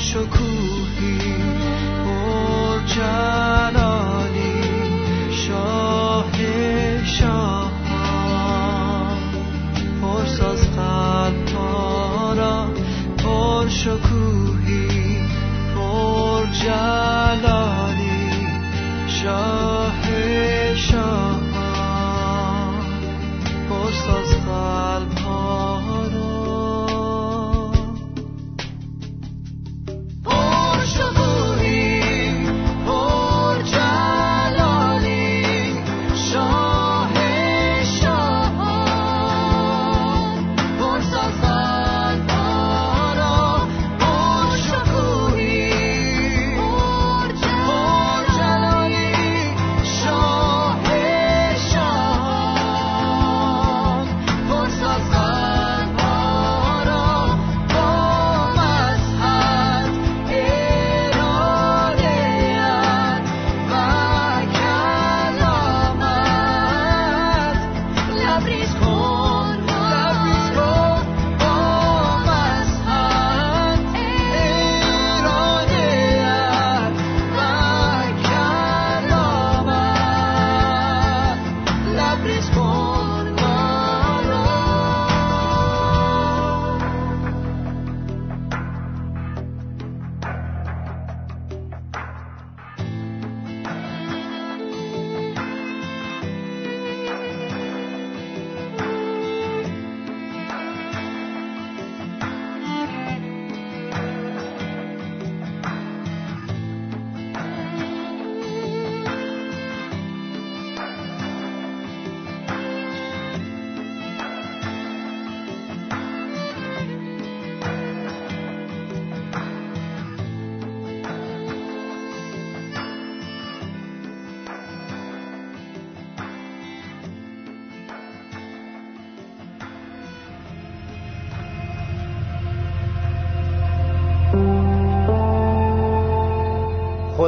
شکوهی پر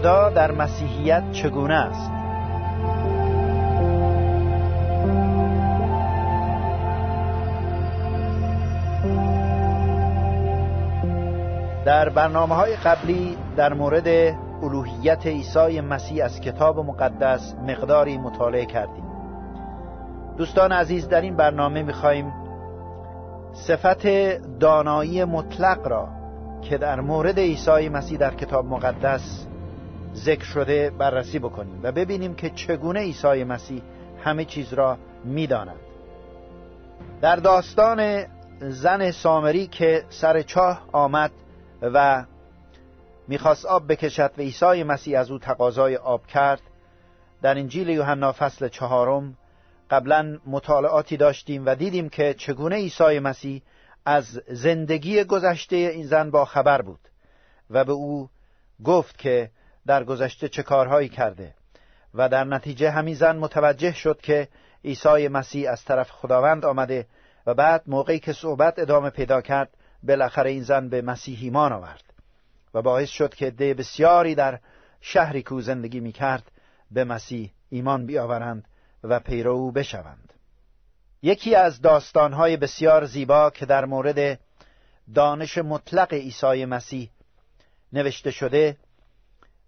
خدا در مسیحیت چگونه است؟ در برنامه های قبلی در مورد الوهیت عیسی مسیح از کتاب مقدس مقداری مطالعه کردیم. دوستان عزیز در این برنامه می‌خواهیم صفت دانایی مطلق را که در مورد عیسی مسیح در کتاب مقدس ذکر شده بررسی بکنیم و ببینیم که چگونه عیسی مسیح همه چیز را می‌داند. در داستان زن سامری که سر چاه آمد و می‌خواست آب بکشد و عیسی مسیح از او تقاضای آب کرد در انجیل یوحنا فصل چهارم قبلا مطالعاتی داشتیم و دیدیم که چگونه عیسی مسیح از زندگی گذشته این زن با خبر بود و به او گفت که در گذشته چه کارهایی کرده. و در نتیجه همین زن متوجه شد که عیسی مسیح از طرف خداوند آمده و بعد موقعی که صحبت ادامه پیدا کرد بالاخره این زن به مسیح ایمان آورد. و باعث شد که ده بسیاری در شهری که زندگی می کرد به مسیح ایمان بیاورند و پیرو او بشوند. یکی از داستانهای بسیار زیبا که در مورد دانش مطلق عیسی مسیح نوشته شده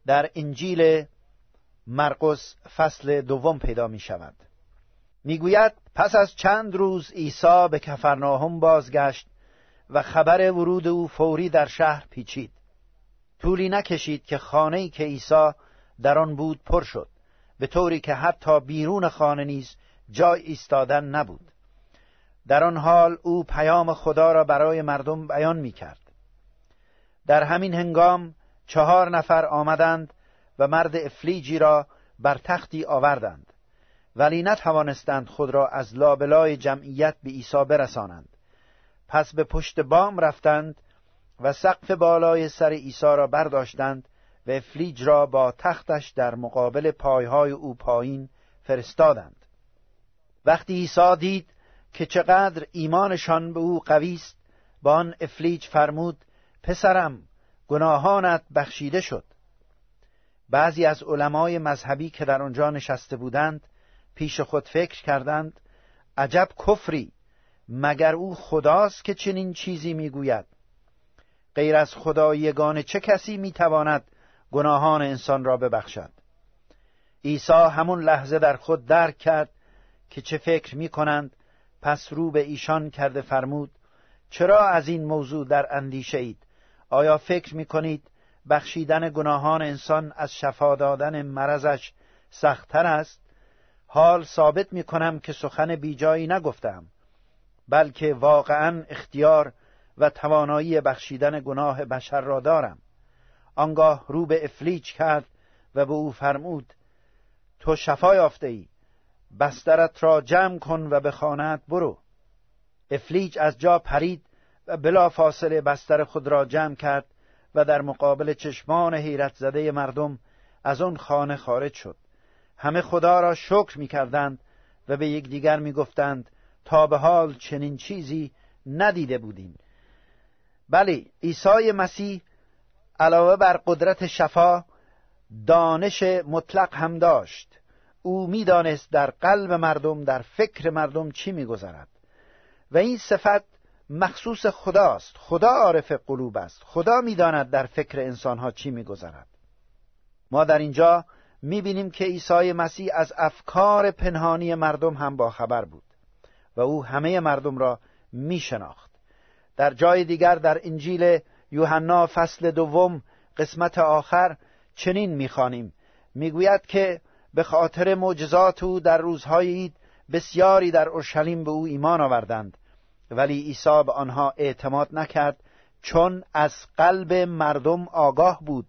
در انجیل مرقس فصل دوم پیدا می شود. می‌گوید پس از چند روز عیسی به کفرناهم بازگشت و خبر ورود او فوری در شهر پیچید. طولی نکشید که خانه‌ای که عیسی در آن بود پر شد به طوری که حتی بیرون خانه نیز جای ایستادن نبود. در آن حال او پیام خدا را برای مردم بیان می کرد در همین هنگام چهار نفر آمدند و مرد افلیجی را بر تختی آوردند. ولی نتوانستند خود را از لابلای جمعیت به عیسی برسانند. پس به پشت بام رفتند و سقف بالای سر عیسی را برداشتند و افلیج را با تختش در مقابل پایهای او پایین فرستادند. وقتی عیسی دید که چقدر ایمانشان به او قوی است با آن افلیج فرمود پسرم گناهانت بخشیده شد. بعضی از علمای مذهبی که در آنجا نشسته بودند پیش خود فکر کردند عجب کفری مگر او خداست که چنین چیزی می‌گوید؟ غیر از خدا یگانه چه کسی می‌تواند گناهان انسان را ببخشد؟ عیسی همون لحظه در خود درک کرد که چه فکر می کنند پس رو به ایشان کرده فرمود چرا از این موضوع در اندیشه اید آیا فکر می کنید بخشیدن گناهان انسان از شفا دادن مرضش سختتر است؟ حال ثابت می کنم که سخن بیجایی نگفتم بلکه واقعا اختیار و توانایی بخشیدن گناه بشر را دارم. آنگاه رو به افلیچ کرد و به او فرمود تو شفا یافته ای بسترت را جمع کن و به خانت برو. افلیج از جا پرید و بلا فاصله بستر خود را جمع کرد و در مقابل چشمان حیرت زده مردم از آن خانه خارج شد. همه خدا را شکر می کردند و به یکدیگر می گفتند تا به حال چنین چیزی ندیده بودیم. بله عیسی مسیح علاوه بر قدرت شفا دانش مطلق هم داشت. او می‌دانست در قلب مردم در فکر مردم چی میگذرد. و این صفت مخصوص خداست. خدا عارف قلوب است. خدا می‌داند در فکر انسانها چی میگذرد. ما در اینجا می‌بینیم که عیسی مسیح از افکار پنهانی مردم هم با خبر بود و او همه مردم را میشناخت. در جای دیگر در انجیل یوحنا فصل دوم قسمت آخر چنین می‌خوانیم. می‌گوید که به خاطر معجزات او در روزهای عید بسیاری در اورشلیم به او ایمان آوردند ولی عیسی به آنها اعتماد نکرد چون از قلب مردم آگاه بود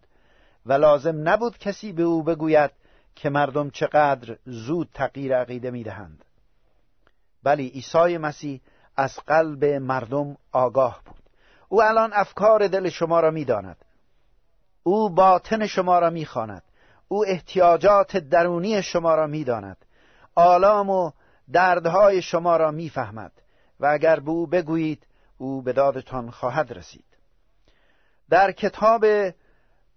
و لازم نبود کسی به او بگوید که مردم چقدر زود تغییر عقیده می‌دهند. ولی عیسی مسیح از قلب مردم آگاه بود. او الان افکار دل شما را می‌داند. او باطن شما را می‌خواند. او احتیاجات درونی شما را می‌داند. آلام و دردهای شما را می‌فهمد. و اگر به او بگویید او به دادتان خواهد رسید. در کتاب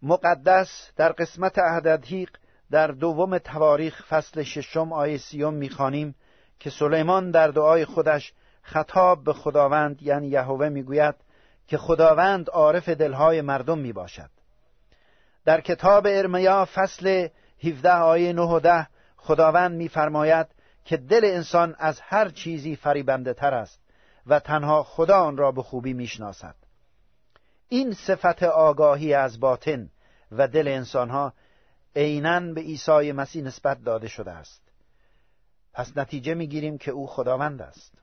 مقدس در قسمت عهددهیق در دوم تواریخ فصل ششم آیه سیوم می‌خوانیم که سلیمان در دعای خودش خطاب به خداوند یعنی یهوه می‌گوید که خداوند عارف دلهای مردم می‌باشد. در کتاب ارمیا فصل 17 آیه 9 و 10 خداوند میفرماید که دل انسان از هر چیزی فریبنده تر است و تنها خدا آن را به خوبی می‌شناسد. این صفت آگاهی از باطن و دل انسانها عینا به عیسی مسیح نسبت داده شده است. پس نتیجه می‌گیریم که او خداوند است.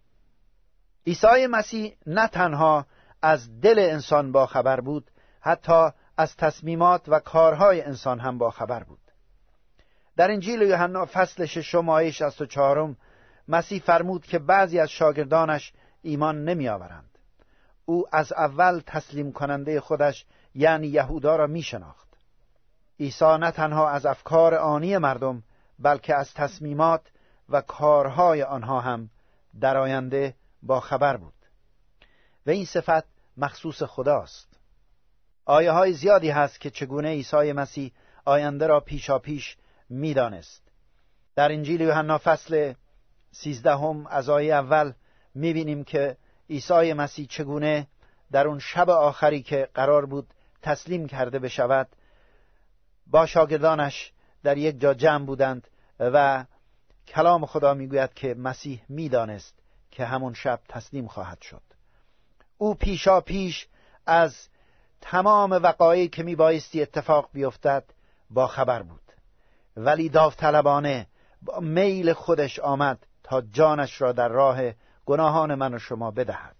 عیسی مسیح نه تنها از دل انسان با خبر بود حتی از تصمیمات و کارهای انسان هم با خبر بود. در انجیل یوحنا فصل ششم آیه 64 مسیح فرمود که بعضی از شاگردانش ایمان نمی آورند. او از اول تسلیم کننده خودش یعنی یهودا را می شناخت. عیسی نه تنها از افکار آنی مردم بلکه از تصمیمات و کارهای آنها هم در آینده با خبر بود و این صفت مخصوص خداست آیه های زیادی هست که چگونه عیسی مسیح آینده را پیشا پیش می‌دانست. در انجیل یوحنا فصل سیزدهم از آیه اول می‌بینیم که عیسی مسیح چگونه در اون شب آخری که قرار بود تسلیم کرده بشود با شاگردانش در یک جا جمع بودند و کلام خدا می‌گوید که مسیح می‌دانست که همون شب تسلیم خواهد شد. او پیشا پیش از تمام وقایعی که میبایستی اتفاق بیفتد با خبر بود. ولی داوطلبانه با میل خودش آمد تا جانش را در راه گناهان من و شما بدهد.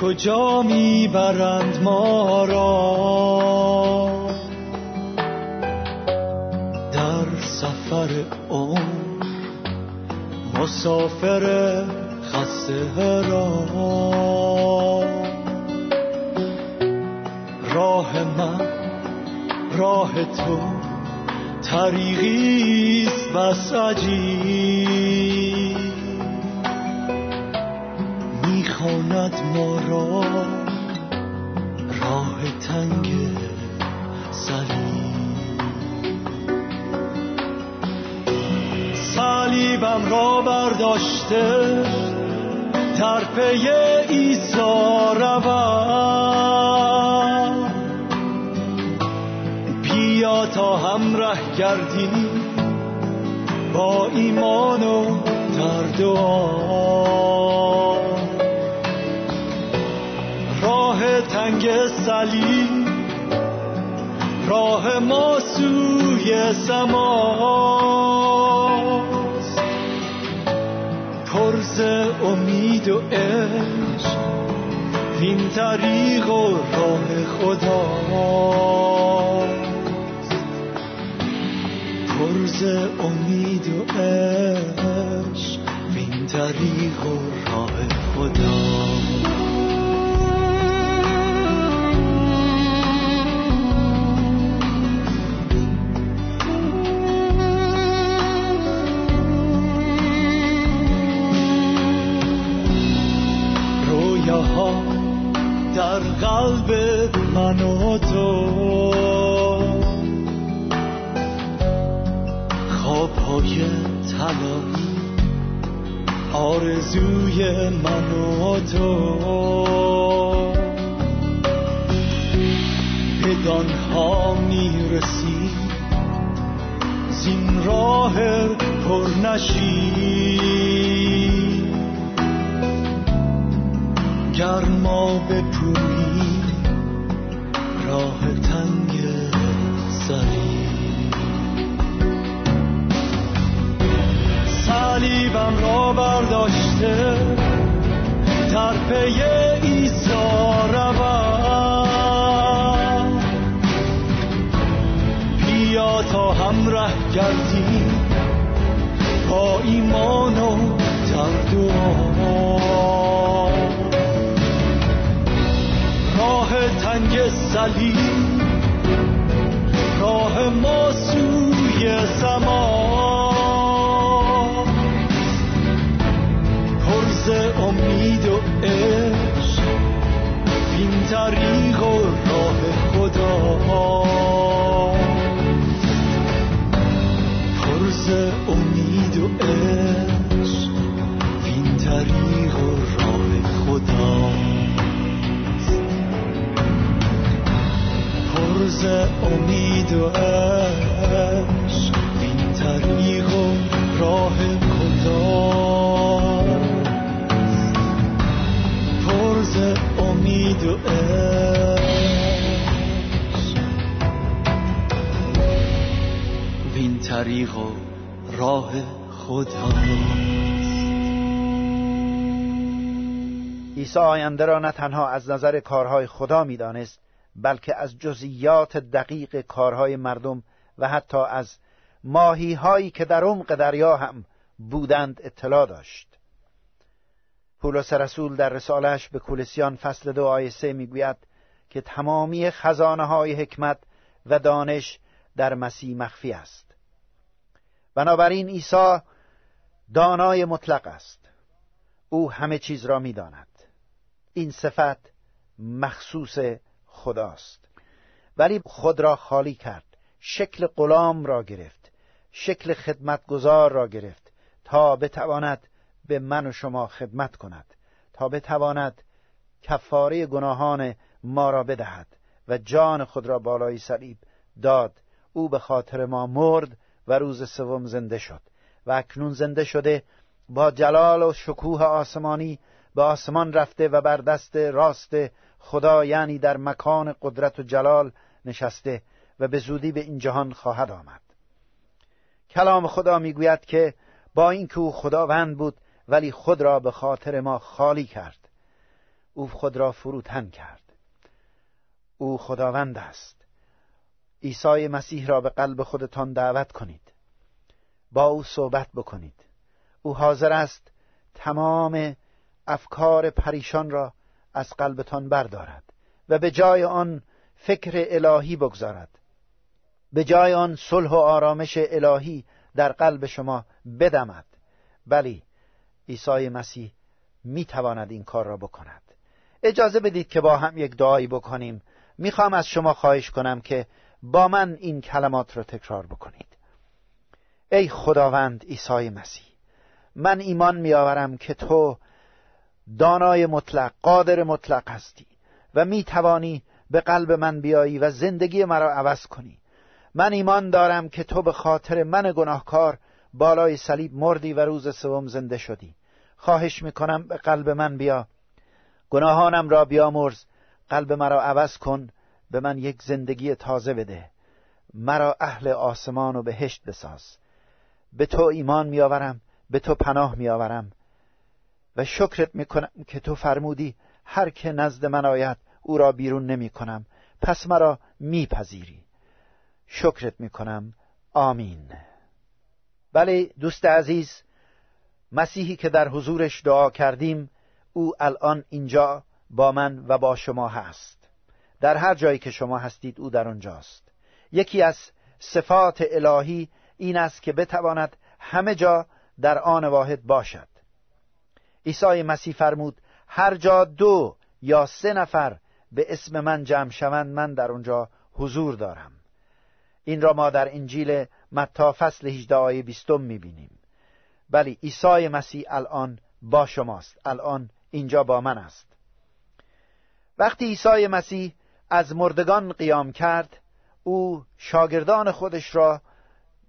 کجا می‌برند ما را؟ در سفر اون مسافر خسته را. راه من راه تو طریقیست بس عجیب. را برداشته در پی عیسی روم. بیا تا هم ره گردیم با ایمان و در دعا. راه تنگ صلیب راه ما سوی سماست امید و عشق این طریق و راه خداست پرز امید و عشق این طریق و راه خداست آرزوی من و تو. بدانها می‌رسی زین راه پرنشین گر ما بپوییم راه تنگ صلیب صلیبم را برداشته. در پی عیسی روم. بیا تا هم ره گردیم. با ایمان و دعا راه تنگ صلیب. راه ما سوی سما. این طریق راه خدا پرز امید و عشق این طریق و راه خدا پرز امید و عشق. این طریق و راه خدا عیسی آینده را نه تنها از نظر کارهای خدا می‌دانست بلکه از جزئیات دقیق کارهای مردم و حتی از ماهی هایی که در عمق دریا هم بودند اطلاع داشت. پولس رسول در رسالش به کولسیان فصل دو آیه سه می‌گوید که تمامی خزانه های حکمت و دانش در مسیح مخفی است. بنابراین عیسی دانای مطلق است. او همه چیز را می‌داند. این صفت مخصوص خداست. ولی خود را خالی کرد. شکل غلام را گرفت. شکل خدمتگزار را گرفت. تا بتواند به من و شما خدمت کند. تا بتواند کفاره گناهان ما را بدهد و جان خود را بالای صلیب داد. او به خاطر ما مرد و روز سوم زنده شد. و اکنون زنده شده با جلال و شکوه آسمانی به آسمان رفته و بر دست راست خدا یعنی در مکان قدرت و جلال نشسته و به زودی به این جهان خواهد آمد. کلام خدا می‌گوید که با اینکه او خداوند بود ولی خود را به خاطر ما خالی کرد. او خود را فروتن کرد. او خداوند است. عیسی مسیح را به قلب خودتان دعوت کنید. با او صحبت بکنید. او حاضر است تمام افکار پریشان را از قلبتان بردارد و به جای آن فکر الهی بگذارد. به جای آن صلح و آرامش الهی در قلب شما بدمد. بلی عیسی مسیح می تواند این کار را بکند. اجازه بدید که با هم یک دعایی بکنیم. می‌خوام از شما خواهش کنم که با من این کلمات را تکرار بکنید. ای خداوند عیسی مسیح من ایمان میآورم که تو دانای مطلق قادر مطلق هستی و می توانی به قلب من بیایی و زندگی مرا عوض کنی. من ایمان دارم که تو به خاطر من گناهکار بالای صلیب مردی و روز سوم زنده شدی. خواهش می‌کنم به قلب من بیا. گناهانم را بیامرز. قلب مرا عوض کن. به من یک زندگی تازه بده. مرا اهل آسمان و بهشت بساز. به تو ایمان میآورم به تو پناه میآورم. و شکرت می‌کنم که تو فرمودی هر که نزد من آید او را بیرون نمی کنم پس مرا میپذیری. شکرت می‌کنم. آمین. بله دوست عزیز مسیحی که در حضورش دعا کردیم او الان اینجا با من و با شما هست. در هر جایی که شما هستید او در آنجاست. یکی از صفات الهی این است که بتواند همه جا در آن واحد باشد. عیسی مسیح فرمود هر جا دو یا سه نفر به اسم من جمع شوند من در اونجا حضور دارم. این را ما در انجیل متا فصل 18 آیه 20 می‌بینیم. بلی عیسی مسیح الان با شماست الان اینجا با من است. وقتی عیسی مسیح از مردگان قیام کرد او شاگردان خودش را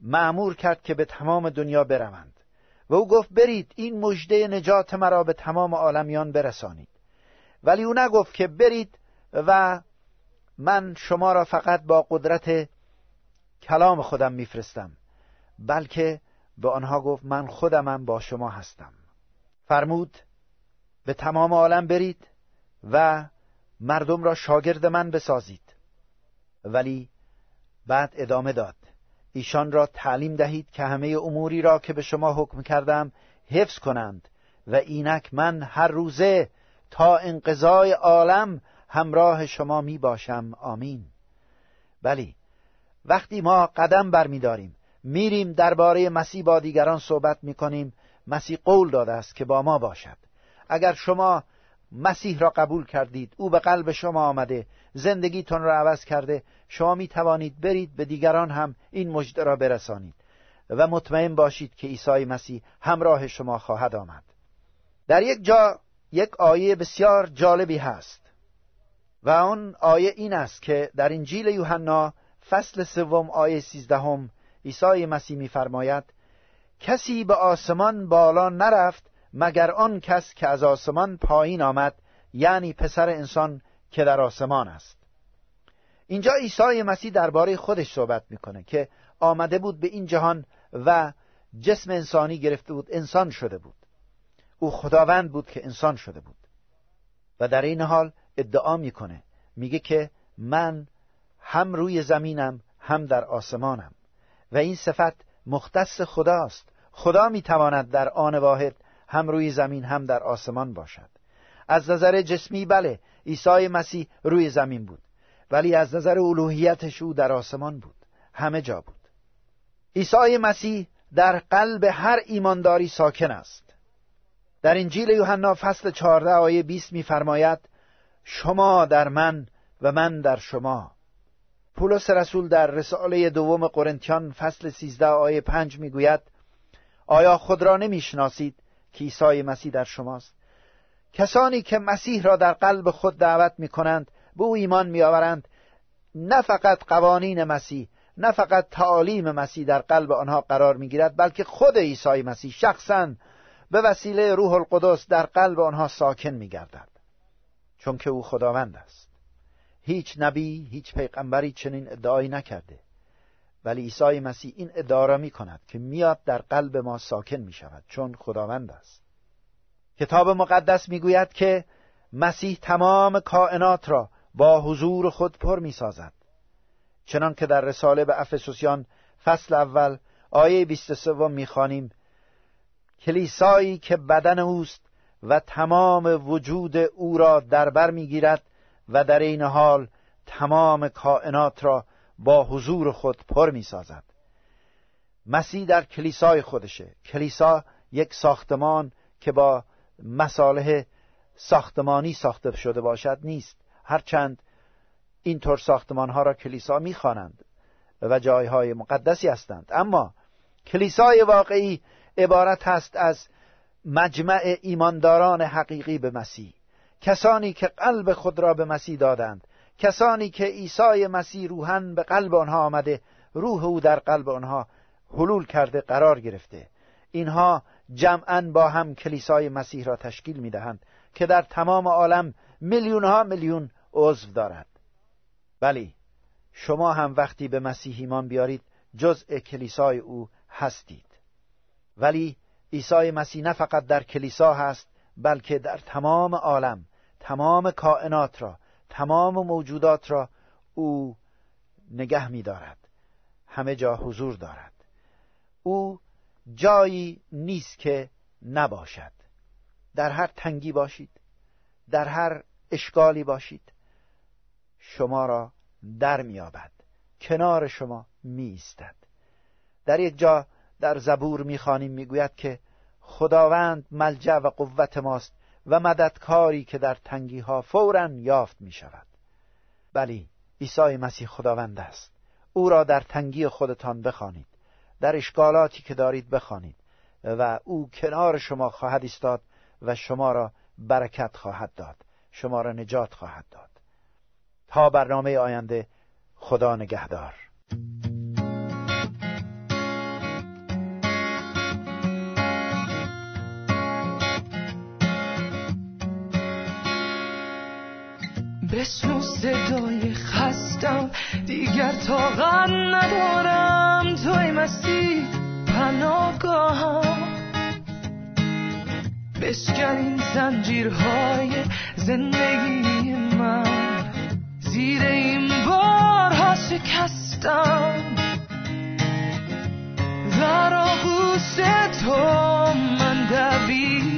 معمور کرد که به تمام دنیا بروند. و او گفت برید این مژده نجات مرا به تمام عالمیان برسانید. ولی او نگفت که برید و من شما را فقط با قدرت کلام خودم میفرستم بلکه به آنها گفت من خودمم با شما هستم. فرمود به تمام عالم برید و مردم را شاگرد من بسازید. ولی بعد ادامه داد. ایشان را تعلیم دهید که همه اموری را که به شما حکم کردم حفظ کنند و اینک من هر روزه تا انقضای عالم همراه شما می باشم. آمین. بلی وقتی ما قدم برمیداریم میریم درباره مسیح با دیگران صحبت می‌کنیم. مسیح قول داده است که با ما باشد. اگر شما مسیح را قبول کردید. او به قلب شما آمده. زندگیتون را عوض کرده. شما می توانید برید به دیگران هم این مژده را برسانید. و مطمئن باشید که عیسی مسیح همراه شما خواهد آمد. در یک جا یک آیه بسیار جالبی هست. و آن آیه این است که در انجیل یوحنا فصل سوم آیه سیزدهم عیسی مسیح میفرماید کسی به آسمان بالا نرفت مگر آن کس که از آسمان پایین آمد یعنی پسر انسان که در آسمان است. اینجا عیسی مسیح درباره خودش صحبت می‌کنه که آمده بود به این جهان و جسم انسانی گرفته بود انسان شده بود. او خداوند بود که انسان شده بود. و در این حال ادعا می‌کنه میگه که من هم روی زمینم هم در آسمانم. و این صفت مختص خداست. خدا می‌تواند در آن واحد هم روی زمین هم در آسمان باشد. از نظر جسمی بله عیسی مسیح روی زمین بود ولی از نظر الوهیتش او در آسمان بود همه جا بود. عیسی مسیح در قلب هر ایمانداری ساکن است. در انجیل یوحنا فصل 14 آیه 20 می‌فرماید شما در من و من در شما. پولس رسول در رساله دوم قرنتیان فصل 13 آیه 5 می‌گوید آیا خود را نمی‌شناسید؟ که عیسی مسیح در شماست. کسانی که مسیح را در قلب خود دعوت می کنند به او ایمان می آورند نه فقط قوانین مسیح نه فقط تعالیم مسیح در قلب آنها قرار می گیرد بلکه خود عیسی مسیح شخصا به وسیله روح القدس در قلب آنها ساکن می گردد چون که او خداوند است. هیچ نبی هیچ پیغمبری چنین ادعایی نکرده. ولی عیسی مسیح این ادعا می کند که میاد در قلب ما ساکن می شود چون خداوند است. کتاب مقدس می‌گوید که مسیح تمام کائنات را با حضور خود پر می سازد چنان که در رساله به افسوسیان فصل اول آیه 23 می‌خوانیم کلیسایی که بدن اوست و تمام وجود او را در بر می‌گیرد و در این حال تمام کائنات را با حضور خود پر می سازد مسیح در کلیسای خودشه. کلیسا یک ساختمان که با مصالح ساختمانی ساخته شده باشد نیست. هرچند اینطور ساختمان ها را کلیسا می‌خوانند و جایهای مقدسی هستند. اما کلیسای واقعی عبارت است از مجمع ایمانداران حقیقی به مسیح. کسانی که قلب خود را به مسیح دادند کسانی که عیسی مسیح روحن به قلب آنها آمده روح او در قلب آنها حلول کرده قرار گرفته. اینها جمعا با هم کلیسای مسیح را تشکیل می دهند که در تمام عالم میلیون ها میلیون عضو دارد ولی شما هم وقتی به مسیح ایمان بیارید جزء کلیسای او هستید. ولی عیسی مسیح نه فقط در کلیسا هست بلکه در تمام عالم تمام کائنات را تمام موجودات را او نگه می دارد همه جا حضور دارد. او جایی نیست که نباشد. در هر تنگی باشید. در هر اشکالی باشید. شما را در میابد کنار شما میستد در یک جا در زبور می‌خوانیم می‌گوید که خداوند ملجع و قوت ماست. و مددکاری که در تنگی ها فورا یافت می شود بلی عیسی مسیح خداوند است. او را در تنگی خودتان بخوانید. در اشکالاتی که دارید بخوانید و او کنار شما خواهد ایستاد و شما را برکت خواهد داد. شما را نجات خواهد داد. تا برنامه آینده خدا نگهدار. بشنو صدای خستم. دیگر طاقت ندارم. توی مسیح پناهگاهم. بشکن این زنجیرهای زندگی من. زیر این بارها شکستم. در آغوش تو من دویدم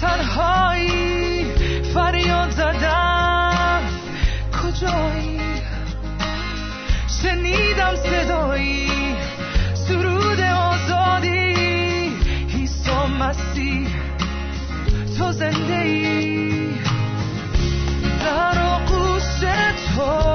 تنهایی فریاد زدم. کجایی؟ شنیدم صدایی. سرود آزادی. عیسی مسیح تو زنده ای در آقوش تو